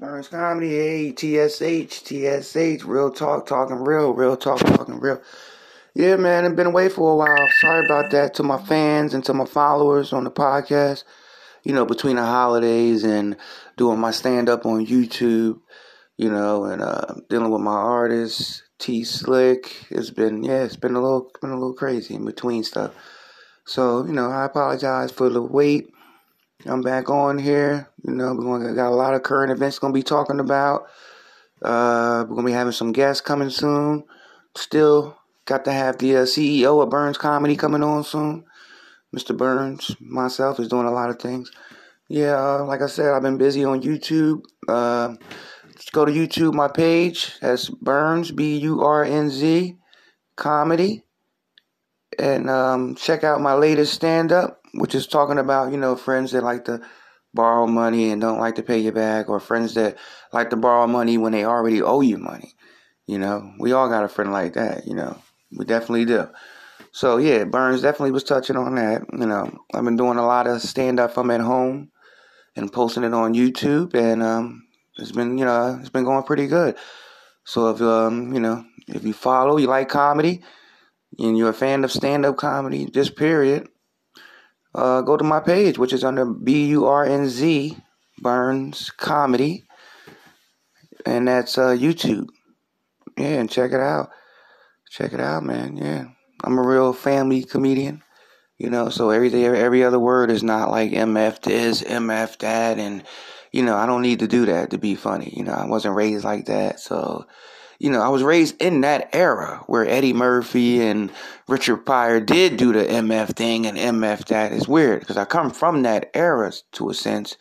Burnz Comedy, hey, TSH, TSH, real talk, talking real, real talk, talking real. Yeah, man, I've been away for a while. Sorry about that to my fans and to my followers on the podcast. You know, between the holidays and doing my stand up on YouTube, you know, and uh, dealing with my artists, T Slick. It's been, yeah, it's been a little, been a little crazy in between stuff. So, you know, I apologize for the wait. I'm back on here. You know, to got a lot of current events going to be talking about. Uh, we're going to be having some guests coming soon. Still got to have the uh, CEO of Burnz Comedy coming on soon. Mr. Burns, myself, is doing a lot of things. Yeah, uh, like I said, I've been busy on YouTube. Uh, go to YouTube, my page. That's Burnz, B U R N Z, comedy. And um, check out my latest stand up which is talking about, you know, friends that like to borrow money and don't like to pay you back, or friends that like to borrow money when they already owe you money. You know, we all got a friend like that, you know, we definitely do. So, yeah, Burns definitely was touching on that. You know, I've been doing a lot of stand up from at home and posting it on YouTube, and um, it's been, you know, it's been going pretty good. So, if, um, you know, if you follow, you like comedy, and you're a fan of stand up comedy, just period, uh, go to my page, which is under B U R N Z Burnz Comedy, and that's uh, YouTube. Yeah, and check it out. Check it out, man. Yeah, I'm a real family comedian. You know, so every day, every other word is not like MF this, MF that, and you know, I don't need to do that to be funny. You know, I wasn't raised like that, so you know, I was raised in that era where Eddie Murphy and Richard Pryor did do the MF thing and MF that. It's weird because I come from that era to a sense.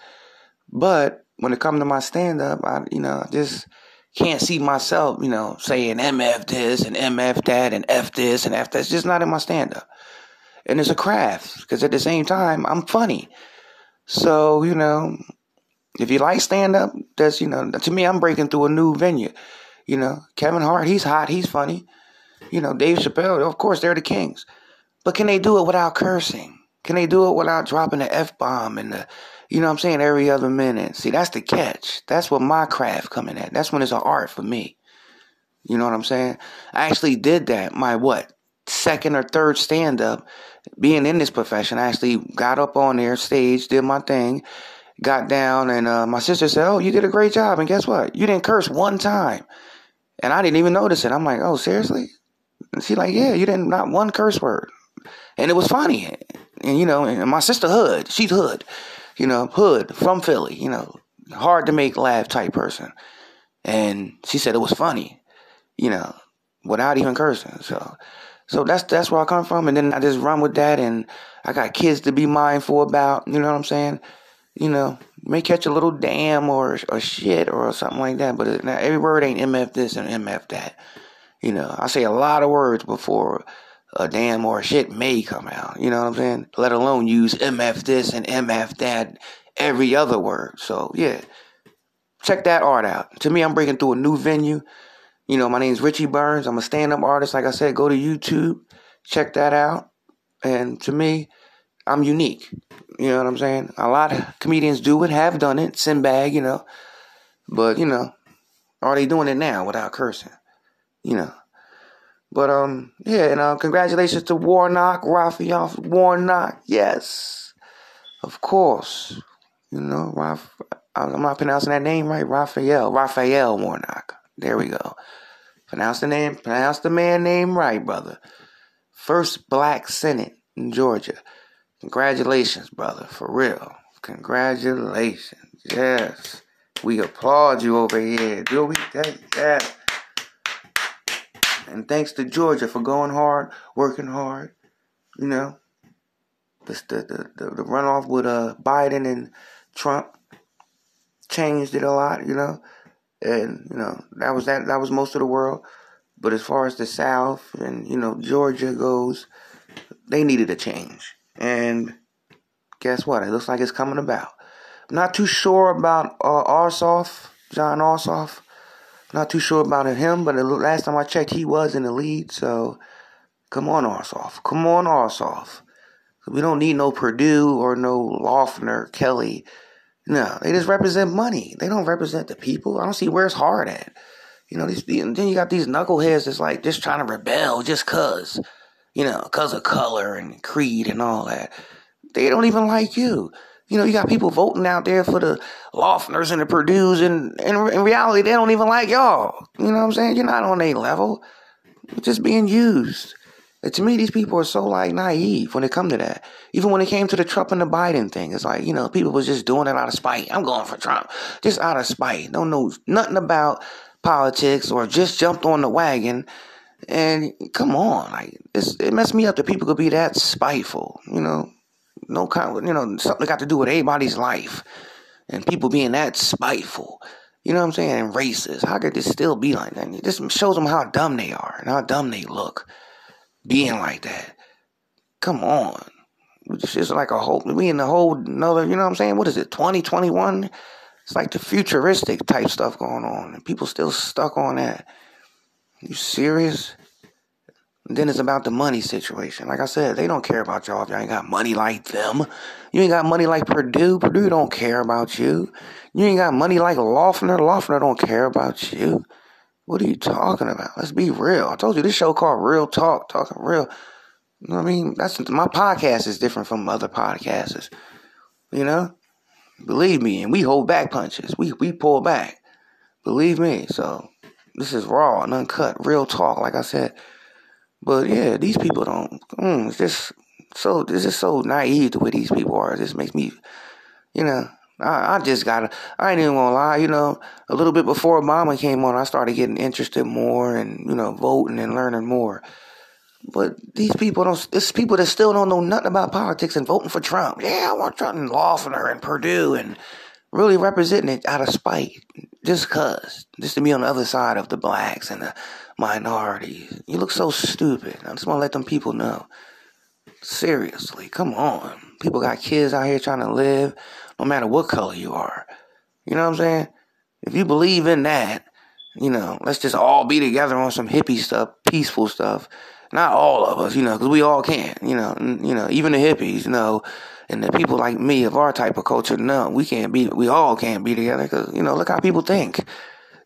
But when it comes to my stand up, I, you know, just can't see myself, you know, saying MF this and MF that and F this and F that. It's just not in my stand up. And it's a craft because at the same time, I'm funny. So, you know, if you like stand up, that's, you know, to me, I'm breaking through a new venue. You know, Kevin Hart, he's hot, he's funny. You know, Dave Chappelle, of course, they're the kings. But can they do it without cursing? Can they do it without dropping the F bomb and the, you know what I'm saying, every other minute? See, that's the catch. That's what my craft coming at. That's when it's an art for me. You know what I'm saying? I actually did that. My what? Second or third stand up, being in this profession, I actually got up on there, stage, did my thing, got down, and uh, my sister said, Oh, you did a great job. And guess what? You didn't curse one time. And I didn't even notice it. I'm like, oh, seriously? And she like, yeah, you didn't, not one curse word. And it was funny. And, you know, and my sister Hood, she's Hood, you know, Hood from Philly, you know, hard to make laugh type person. And she said it was funny, you know, without even cursing. So, so that's, that's where I come from. And then I just run with that. And I got kids to be mindful about, you know what I'm saying? You know, may catch a little damn or or shit or something like that. But it, every word ain't mf this and mf that. You know, I say a lot of words before a damn or a shit may come out. You know what I'm saying? Let alone use mf this and mf that every other word. So yeah, check that art out. To me, I'm breaking through a new venue. You know, my name's Richie Burns. I'm a stand-up artist. Like I said, go to YouTube, check that out. And to me, I'm unique. You know what I'm saying? A lot of comedians do it, have done it, Sinbad, you know. But, you know, are they doing it now without cursing? You know. But um, yeah, and uh, congratulations to Warnock, Raphael Warnock. Yes, of course. You know, Raph, I'm not pronouncing that name right. Raphael, Raphael Warnock. There we go. Pronounce the name, pronounce the man name right, brother. First black senate in Georgia. Congratulations, brother, for real. Congratulations. Yes. We applaud you over here. Do we? Yeah. And thanks to Georgia for going hard, working hard. You know, the the the, the runoff with uh Biden and Trump changed it a lot. You know, and you know that was that that was most of the world. But as far as the South and you know Georgia goes, they needed a change. And guess what? It looks like it's coming about. Not too sure about uh, Ossoff, Jon Ossoff. Not too sure about him, but the last time I checked, he was in the lead. So come on, Ossoff. Come on, Ossoff. We don't need no Perdue or no Loeffler, Kelly, No, they just represent money. They don't represent the people. I don't see where it's hard at. You know, these then you got these knuckleheads that's like just trying to rebel just cause, you know, cause of color and creed and all that. They don't even like you. You know, you got people voting out there for the Loughner's and the Perdue's, and, and in reality, they don't even like y'all. You know what I'm saying? You're not on a level. You're just being used. And to me, these people are so like naive when it come to that. Even when it came to the Trump and the Biden thing, it's like you know people was just doing it out of spite. I'm going for Trump, just out of spite. Don't know nothing about politics or just jumped on the wagon. And come on, like it messed me up that people could be that spiteful. You know, no kind, you know, something got to do with everybody's life, and people being that spiteful. You know what I'm saying? And racist. How could this still be like that? It just shows them how dumb they are and how dumb they look being like that. Come on. It's just like a whole, we in the whole another, you know what I'm saying? What is it, 2021? It's like the futuristic type stuff going on, and people still stuck on that. You serious? Then it's about the money situation. Like I said, they don't care about y'all if y'all ain't got money like them. You ain't got money like Perdue. Perdue don't care about you. You ain't got money like Loughner. Loughner don't care about you. What are you talking about? Let's be real. I told you this show called Real Talk, talking real. You know what I mean? That's my podcast is different from other podcasts. You know, believe me, and we hold back punches. We we pull back. Believe me. So this is raw and uncut, real talk. Like I said. But yeah, these people don't. Mm, it's just so. This is so naive the way these people are. It just makes me, you know. I, I just gotta, I ain't even gonna lie, you know, a little bit before Obama came on, I started getting interested more and, you know, voting and learning more. But these people don't, it's people that still don't know nothing about politics and voting for Trump. Yeah, I want Trump and Loughner and Perdue and really representing it out of spite. Just cause. Just to be on the other side of the blacks and the minorities. You look so stupid. I just want to let them people know. Seriously, come on. People got kids out here trying to live no matter what color you are. You know what I'm saying? If you believe in that, you know, let's just all be together on some hippie stuff, peaceful stuff. Not all of us, you know, because we all can't. you know, you know, even the hippies, you know, and the people like me of our type of culture, no, we can't be, we all can't be together because, you know, look how people think.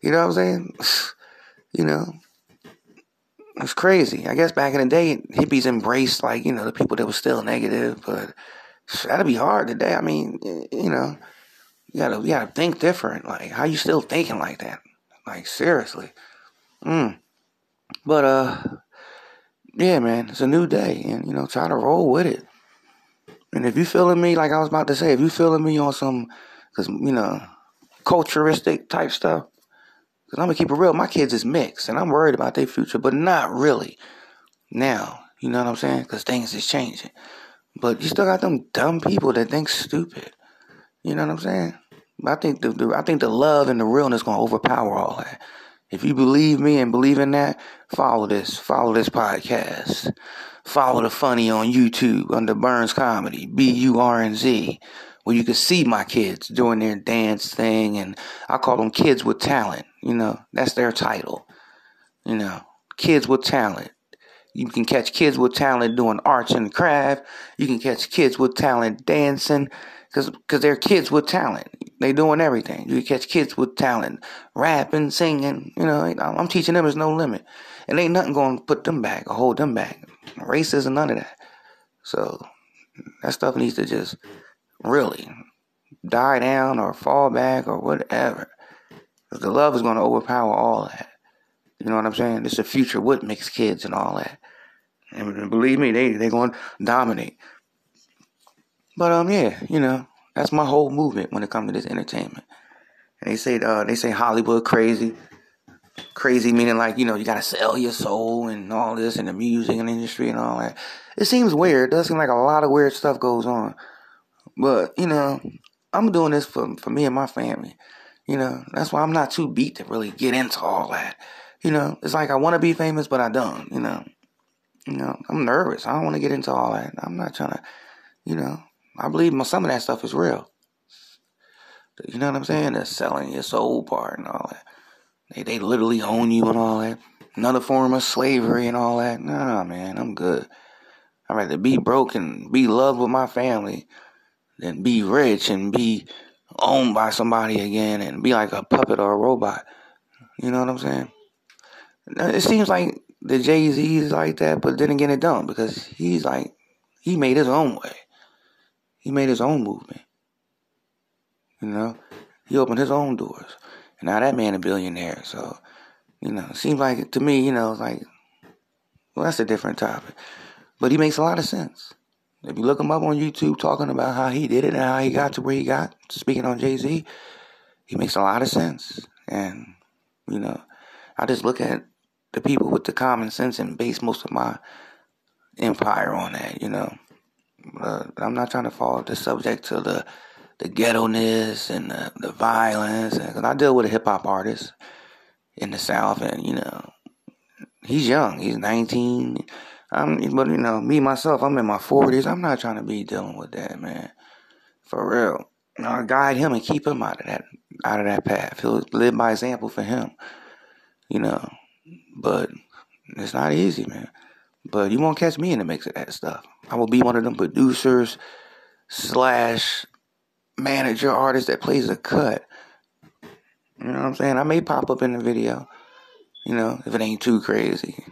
You know what I'm saying? You know, it's crazy. I guess back in the day, hippies embraced like, you know, the people that were still negative, but that'd be hard today. I mean, you know, you gotta you gotta think different. Like, how you still thinking like that? Like, seriously. Mm. But uh yeah, man, it's a new day and you know, try to roll with it. And if you feeling me, like I was about to say, if you feeling me on some cause you know, culturistic type stuff, cause I'm gonna keep it real, my kids is mixed and I'm worried about their future, but not really. Now, you know what I'm saying? Cause things is changing. But you still got them dumb people that think stupid. You know what I'm saying? I think the, the I think the love and the realness gonna overpower all that. If you believe me and believe in that, follow this. Follow this podcast. Follow the funny on YouTube under Burnz Comedy, B U R N Z, where you can see my kids doing their dance thing, and I call them kids with talent. You know, that's their title. You know, kids with talent. You can catch kids with talent doing arts and craft. You can catch kids with talent dancing because because they're kids with talent. They doing everything. You catch kids with talent rapping, singing. You know, I'm teaching them there's no limit, and ain't nothing going to put them back or hold them back. Racism, none of that. So that stuff needs to just really die down or fall back or whatever. The love is going to overpower all that. You know what I'm saying? It's the future with mixed kids and all that. And believe me, they they going to dominate. But um, yeah, you know, that's my whole movement when it comes to this entertainment. And they say uh, they say Hollywood crazy, crazy meaning like you know you gotta sell your soul and all this in the music and industry and all that. It seems weird. It does seem like a lot of weird stuff goes on. But you know, I'm doing this for for me and my family. You know, that's why I'm not too beat to really get into all that. You know, it's like I want to be famous, but I don't. You know, you know, I'm nervous. I don't want to get into all that. I'm not trying to, you know, I believe some of that stuff is real. You know what I'm saying? The selling your soul part and all that. They they literally own you and all that. Another form of slavery and all that. Nah, man, I'm good. I'd rather be broke and be loved with my family than be rich and be owned by somebody again and be like a puppet or a robot. You know what I'm saying? It seems like the Jay Z is like that, but then again, it don't because he's like he made his own way. He made his own movement. You know, he opened his own doors, and now that man a billionaire. So, you know, it seems like to me, you know, like well, that's a different topic, but he makes a lot of sense. If you look him up on YouTube talking about how he did it and how he got to where he got, speaking on Jay Z, he makes a lot of sense. And, you know, I just look at the people with the common sense and base most of my empire on that, you know. Uh, I'm not trying to fall the subject to the the ghetto ness and the, the violence. Because I deal with a hip hop artist in the South, and you know, he's young. He's 19. I'm, but you know, me myself, I'm in my 40s. I'm not trying to be dealing with that, man. For real. I guide him and keep him out of that, out of that path. He'll live by example for him, you know. But it's not easy, man. But you won't catch me in the mix of that stuff. I will be one of them producers slash manager artist that plays a cut. You know what I'm saying? I may pop up in the video, you know, if it ain't too crazy.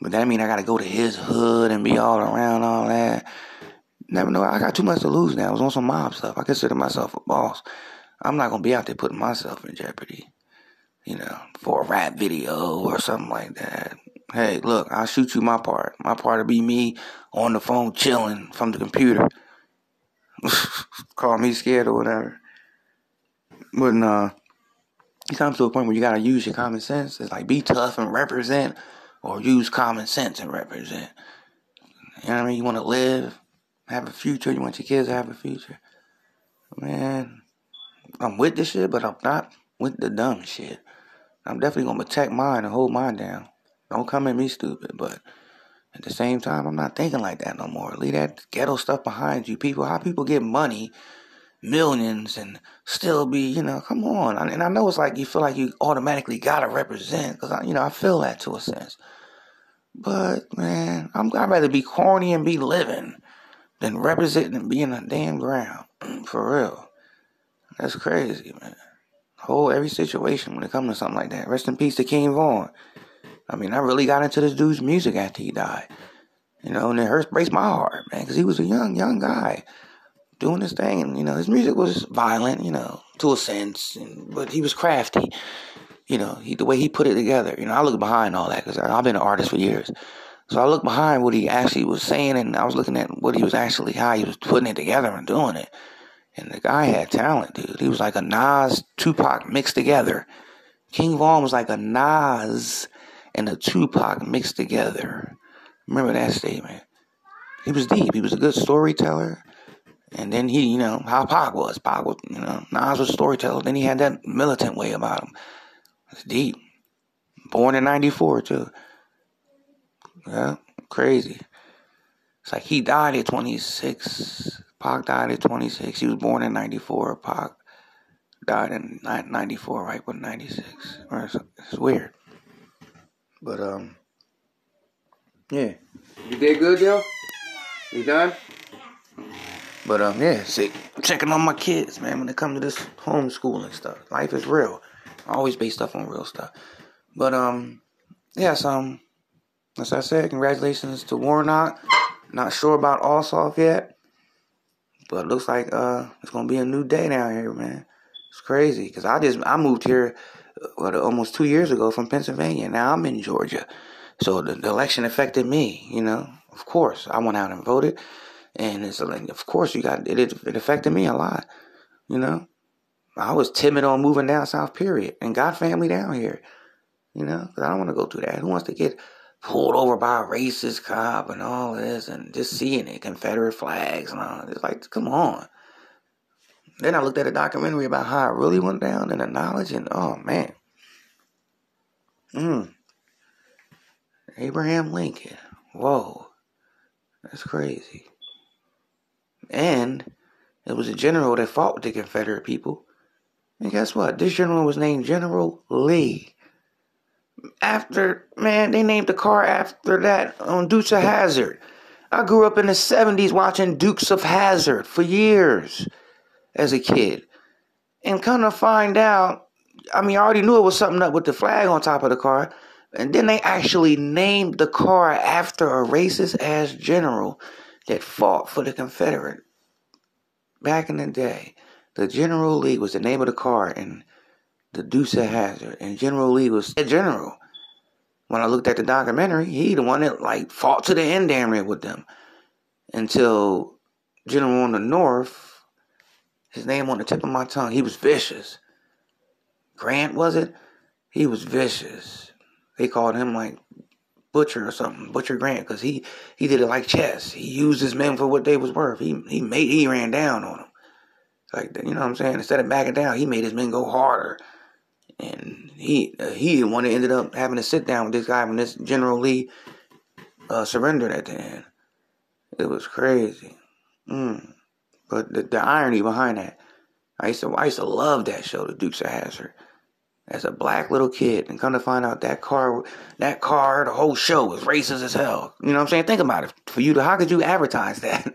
But that mean I gotta go to his hood and be all around all that. Never know. I got too much to lose now. I was on some mob stuff. I consider myself a boss. I'm not gonna be out there putting myself in jeopardy, you know, for a rap video or something like that. Hey, look, I'll shoot you my part. My part will be me on the phone chilling from the computer. Call me scared or whatever. But nah, it comes to a point where you gotta use your common sense. It's like be tough and represent or use common sense and represent. You know what I mean? You want to live, have a future. You want your kids to have a future. Man, I'm with this shit, but I'm not with the dumb shit. I'm definitely gonna protect mine and hold mine down. Don't come at me stupid, but at the same time, I'm not thinking like that no more. Leave that ghetto stuff behind you, people. How people get money, millions, and still be, you know, come on. And I know it's like you feel like you automatically gotta represent, because you know I feel that to a sense. But man, I'm I'd rather be corny and be living than representing and being a damn ground. For real. That's crazy, man. Whole every situation when it comes to something like that. Rest in peace to King Von. I mean, I really got into this dude's music after he died. You know, and it hurts, breaks my heart, man, because he was a young, young guy doing his thing. And, you know, his music was violent, you know, to a sense, and, but he was crafty you know, he, the way he put it together. You know, I look behind all that because I've been an artist for years. So I look behind what he actually was saying, and I was looking at what he was actually, how he was putting it together and doing it. And the guy had talent, dude. He was like a Nas, Tupac mixed together. King Von was like a Nas and a Tupac mixed together. Remember that statement. He was deep. He was a good storyteller. And then he, you know, how Pac was. Pac was, you know, Nas was a storyteller. Then he had that militant way about him. It's deep. Born in 94, too. Yeah, crazy. It's like he died at 26. Pac died at 26. He was born in 94. Pac died in 94, right? But 96. It's, it's weird. But, um, yeah. You did good, Joe? You done? But, um, yeah, see, checking on my kids, man, when it comes to this homeschooling stuff. Life is real. I always base stuff on real stuff. But um, yes, um, as I said, congratulations to Warnock. Not sure about Ossoff yet, but looks like uh, it's gonna be a new day down here, man. It's crazy because I just I moved here what, almost two years ago from Pennsylvania. Now I'm in Georgia, so the, the election affected me. You know, of course, I went out and voted, and it's like, of course, you got it. It affected me a lot. You know, I was timid on moving down south, period, and got family down here. You know, because I don't want to go through that. Who wants to get pulled over by a racist cop and all this and just seeing it, Confederate flags and all. It's like, come on. Then I looked at a documentary about how it really went down and the knowledge, and oh man. Mm. Abraham Lincoln. Whoa. That's crazy. And it was a general that fought with the Confederate people and guess what? This general was named General Lee. After, man, they named the car after that on Dukes of Hazzard. I grew up in the 70s watching Dukes of Hazzard for years as a kid. And come to find out, I mean, I already knew it was something up with the flag on top of the car. And then they actually named the car after a racist ass general that fought for the Confederate back in the day. The General Lee was the name of the car in the Deuce Hazard. And General Lee was a general. When I looked at the documentary, he the one that like fought to the end damn near with them. Until General on the North, his name on the tip of my tongue, he was vicious. Grant was it? He was vicious. They called him like Butcher or something, Butcher Grant, because he he did it like chess. He used his men for what they was worth. He he made he ran down on them, like you know what I'm saying. Instead of backing down, he made his men go harder, and he uh, he one that ended up having to sit down with this guy when this General Lee uh, surrendered at the end. It was crazy, mm. But the, the irony behind that, I used to I used to love that show, The Dukes of Hazzard as a black little kid. And come to find out that car that car the whole show was racist as hell. You know what i'm saying? Think about it. For you to how could you advertise that?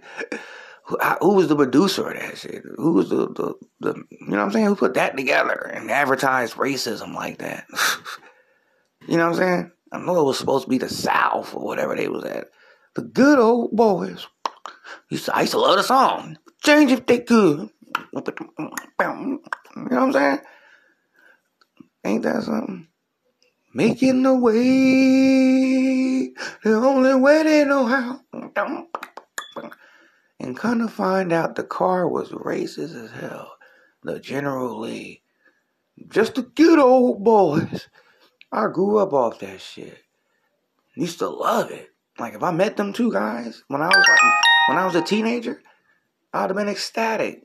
Who, who was the producer of that shit? Who was the, the, the you know what i'm saying? Who put that together and advertised racism like that? You know what i'm saying? I know it was supposed to be the south or whatever they was at. The good old boys. Used to, i used to love the song change if they could you know what i'm saying Ain't that something? Making the way, the only way they know how. And kind of find out the car was racist as hell. The General Lee. Just the good old boys. I grew up off that shit. Used to love it. Like if I met them two guys when I was like, when I was a teenager, I'd have been ecstatic.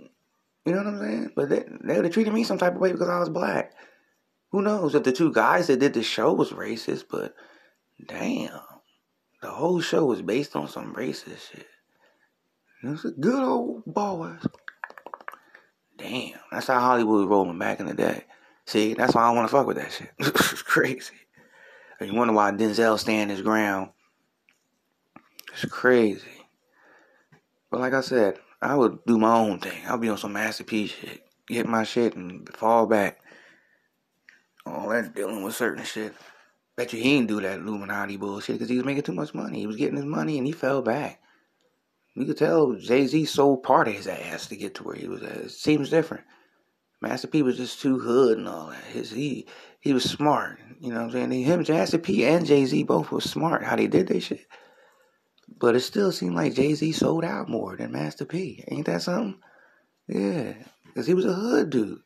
You know what I'm saying? But they, they would have treated me some type of way because I was black. Who knows if the two guys that did the show was racist, but damn, the whole show was based on some racist shit. It was a good old boys. Damn, that's how Hollywood was rolling back in the day. See, that's why I don't want to fuck with that shit. it's crazy. And you wonder why Denzel stand his ground. It's crazy. But like I said, I would do my own thing. I'll be on some Master P shit. Get my shit and fall back oh, all that dealing with certain shit. Bet you he didn't do that Illuminati bullshit because he was making too much money. He was getting his money and he fell back. You could tell Jay Z sold part of his ass to get to where he was at. It seems different. Master P was just too hood and all that. His he he was smart. You know what I'm saying? Him, Master P and Jay Z both were smart how they did their shit. But it still seemed like Jay Z sold out more than Master P. Ain't that something? Yeah. Because he was a hood dude.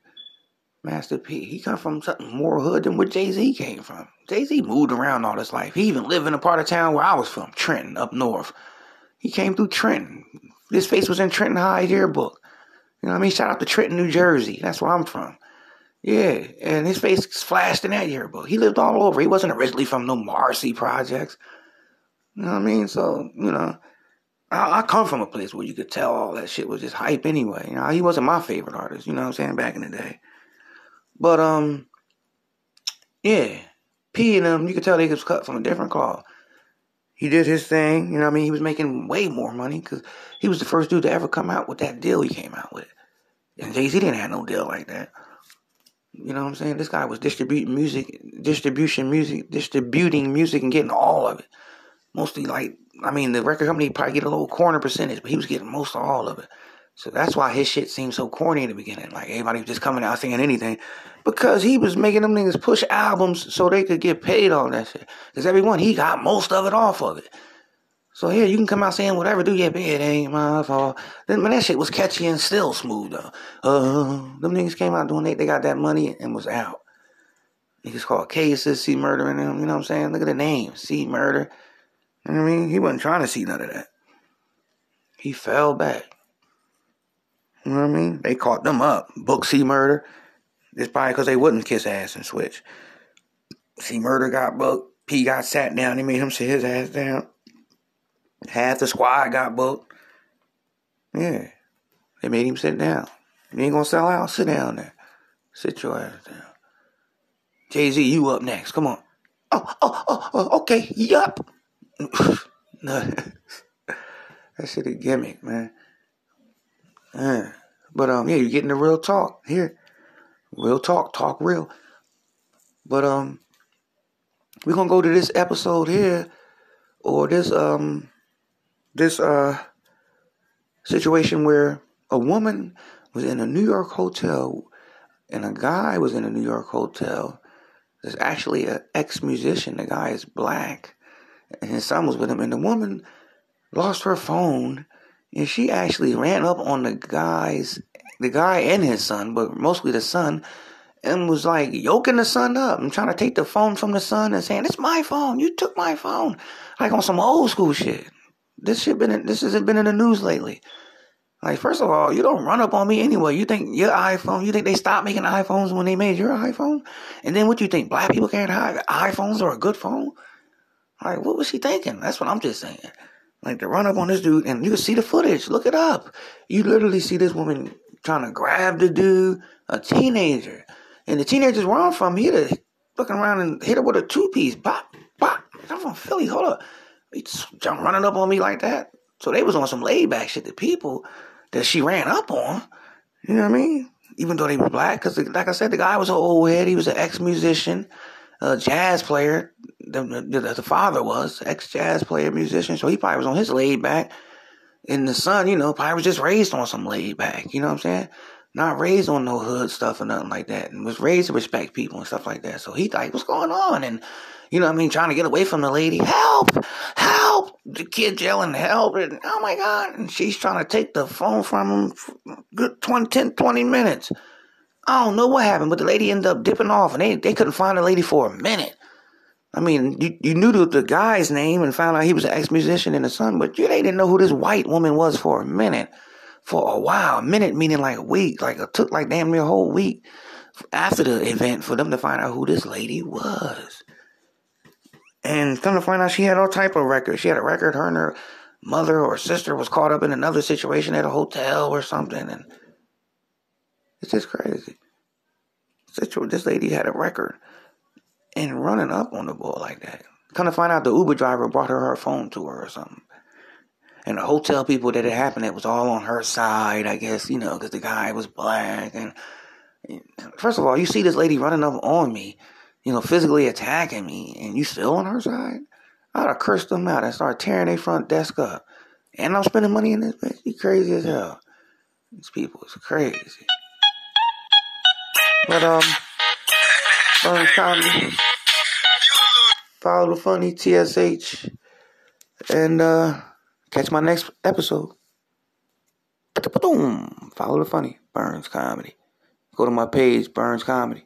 Master P. He come from something more hood than where Jay Z came from. Jay Z moved around all his life. He even lived in a part of town where I was from, Trenton, up north. He came through Trenton. His face was in Trenton High yearbook. You know what I mean? Shout out to Trenton, New Jersey. That's where I'm from. Yeah, and his face flashed in that yearbook. He lived all over. He wasn't originally from no Marcy projects. You know what I mean? So, you know, I, I, come from a place where you could tell all that shit was just hype anyway. You know, he wasn't my favorite artist, you know what I'm saying, back in the day. But um, yeah, P and them, you could tell they was cut from a different cloth. He did his thing, you know. what I mean, he was making way more money because he was the first dude to ever come out with that deal he came out with. And Jay Z didn't have no deal like that. You know what I'm saying? This guy was distributing music, distribution music, distributing music and getting all of it. Mostly like, I mean, the record company probably get a little corner percentage, but he was getting most of all of it. So that's why his shit seemed so corny in the beginning. Like everybody was just coming out saying anything. Because he was making them niggas push albums so they could get paid on that shit. Because everyone, he got most of it off of it. So yeah, you can come out saying whatever, do your bit, ain't my fault. Then man, that shit was catchy and still smooth though. Uh, them niggas came out doing they, they got that money and was out. Niggas called cases, C murder and them, you know what I'm saying? Look at the name, C murder. You know I mean? He wasn't trying to see none of that. He fell back. You know what I mean? They caught them up. Book C murder. It's probably because they wouldn't kiss ass and switch. C murder got booked. P got sat down. They made him sit his ass down. Half the squad got booked. Yeah. They made him sit down. You ain't gonna sell out? Sit down there. Sit your ass down. Jay Z, you up next. Come on. Oh, oh, oh, oh okay. Yup. that shit a gimmick, man. Yeah. But um, yeah, you're getting the real talk here. Real talk, talk real. But um, we're gonna go to this episode here, or this um, this uh situation where a woman was in a New York hotel, and a guy was in a New York hotel. There's actually an ex-musician. The guy is black, and his son was with him. And the woman lost her phone, and she actually ran up on the guy's, the guy and his son, but mostly the son, and was like yoking the son up and trying to take the phone from the son and saying, "It's my phone. You took my phone." Like on some old school shit. This shit been in, this hasn't been in the news lately. Like first of all, you don't run up on me anyway. You think your iPhone? You think they stopped making iPhones when they made your iPhone? And then what you think? Black people can't have iPhones or a good phone? Like what was she thinking? That's what I'm just saying. Like to run up on this dude and you can see the footage. Look it up. You literally see this woman trying to grab the dude, a teenager. And the teenagers run from here to looking around and hit her with a two piece. Bop, bop. I'm from Philly. Hold up. He's running up on me like that. So they was on some laid back shit. The people that she ran up on, you know what I mean? Even though they were black, because like I said, the guy was an old head. He was an ex musician, a jazz player. The, the, the father was ex jazz player, musician. So he probably was on his laid back. And the son, you know, probably was just raised on some laid back. You know what I'm saying? not raised on no hood stuff or nothing like that, and was raised to respect people and stuff like that. So he like, what's going on? And you know what I mean, trying to get away from the lady. Help! Help! The kid yelling, help! And, oh my God. And she's trying to take the phone from him good 20, 10, 20 minutes. I don't know what happened, but the lady ended up dipping off and they, they couldn't find the lady for a minute. I mean, you, you knew the, the guy's name and found out he was an ex musician and the son, but you they didn't know who this white woman was for a minute for a while. A minute meaning like a week. Like it took like damn near a whole week after the event for them to find out who this lady was. And come to find out she had all type of records. She had a record, her and her mother or sister was caught up in another situation at a hotel or something and it's just crazy. This lady had a record and running up on the boy like that. Come to find out the Uber driver brought her her phone to her or something and the hotel people that it happened it was all on her side, I guess, you know, because the guy was black. And, first of all, you see this lady running up on me, you know, physically attacking me, and you still on her side? I'd have cursed them out and start tearing their front desk up. And I'm spending money in this bitch. You crazy as hell. These people is crazy. But um, Burnz Comedy. Follow the funny TSH. And uh Catch my next episode. Follow the funny, Burnz Comedy. Go to my page, Burnz Comedy.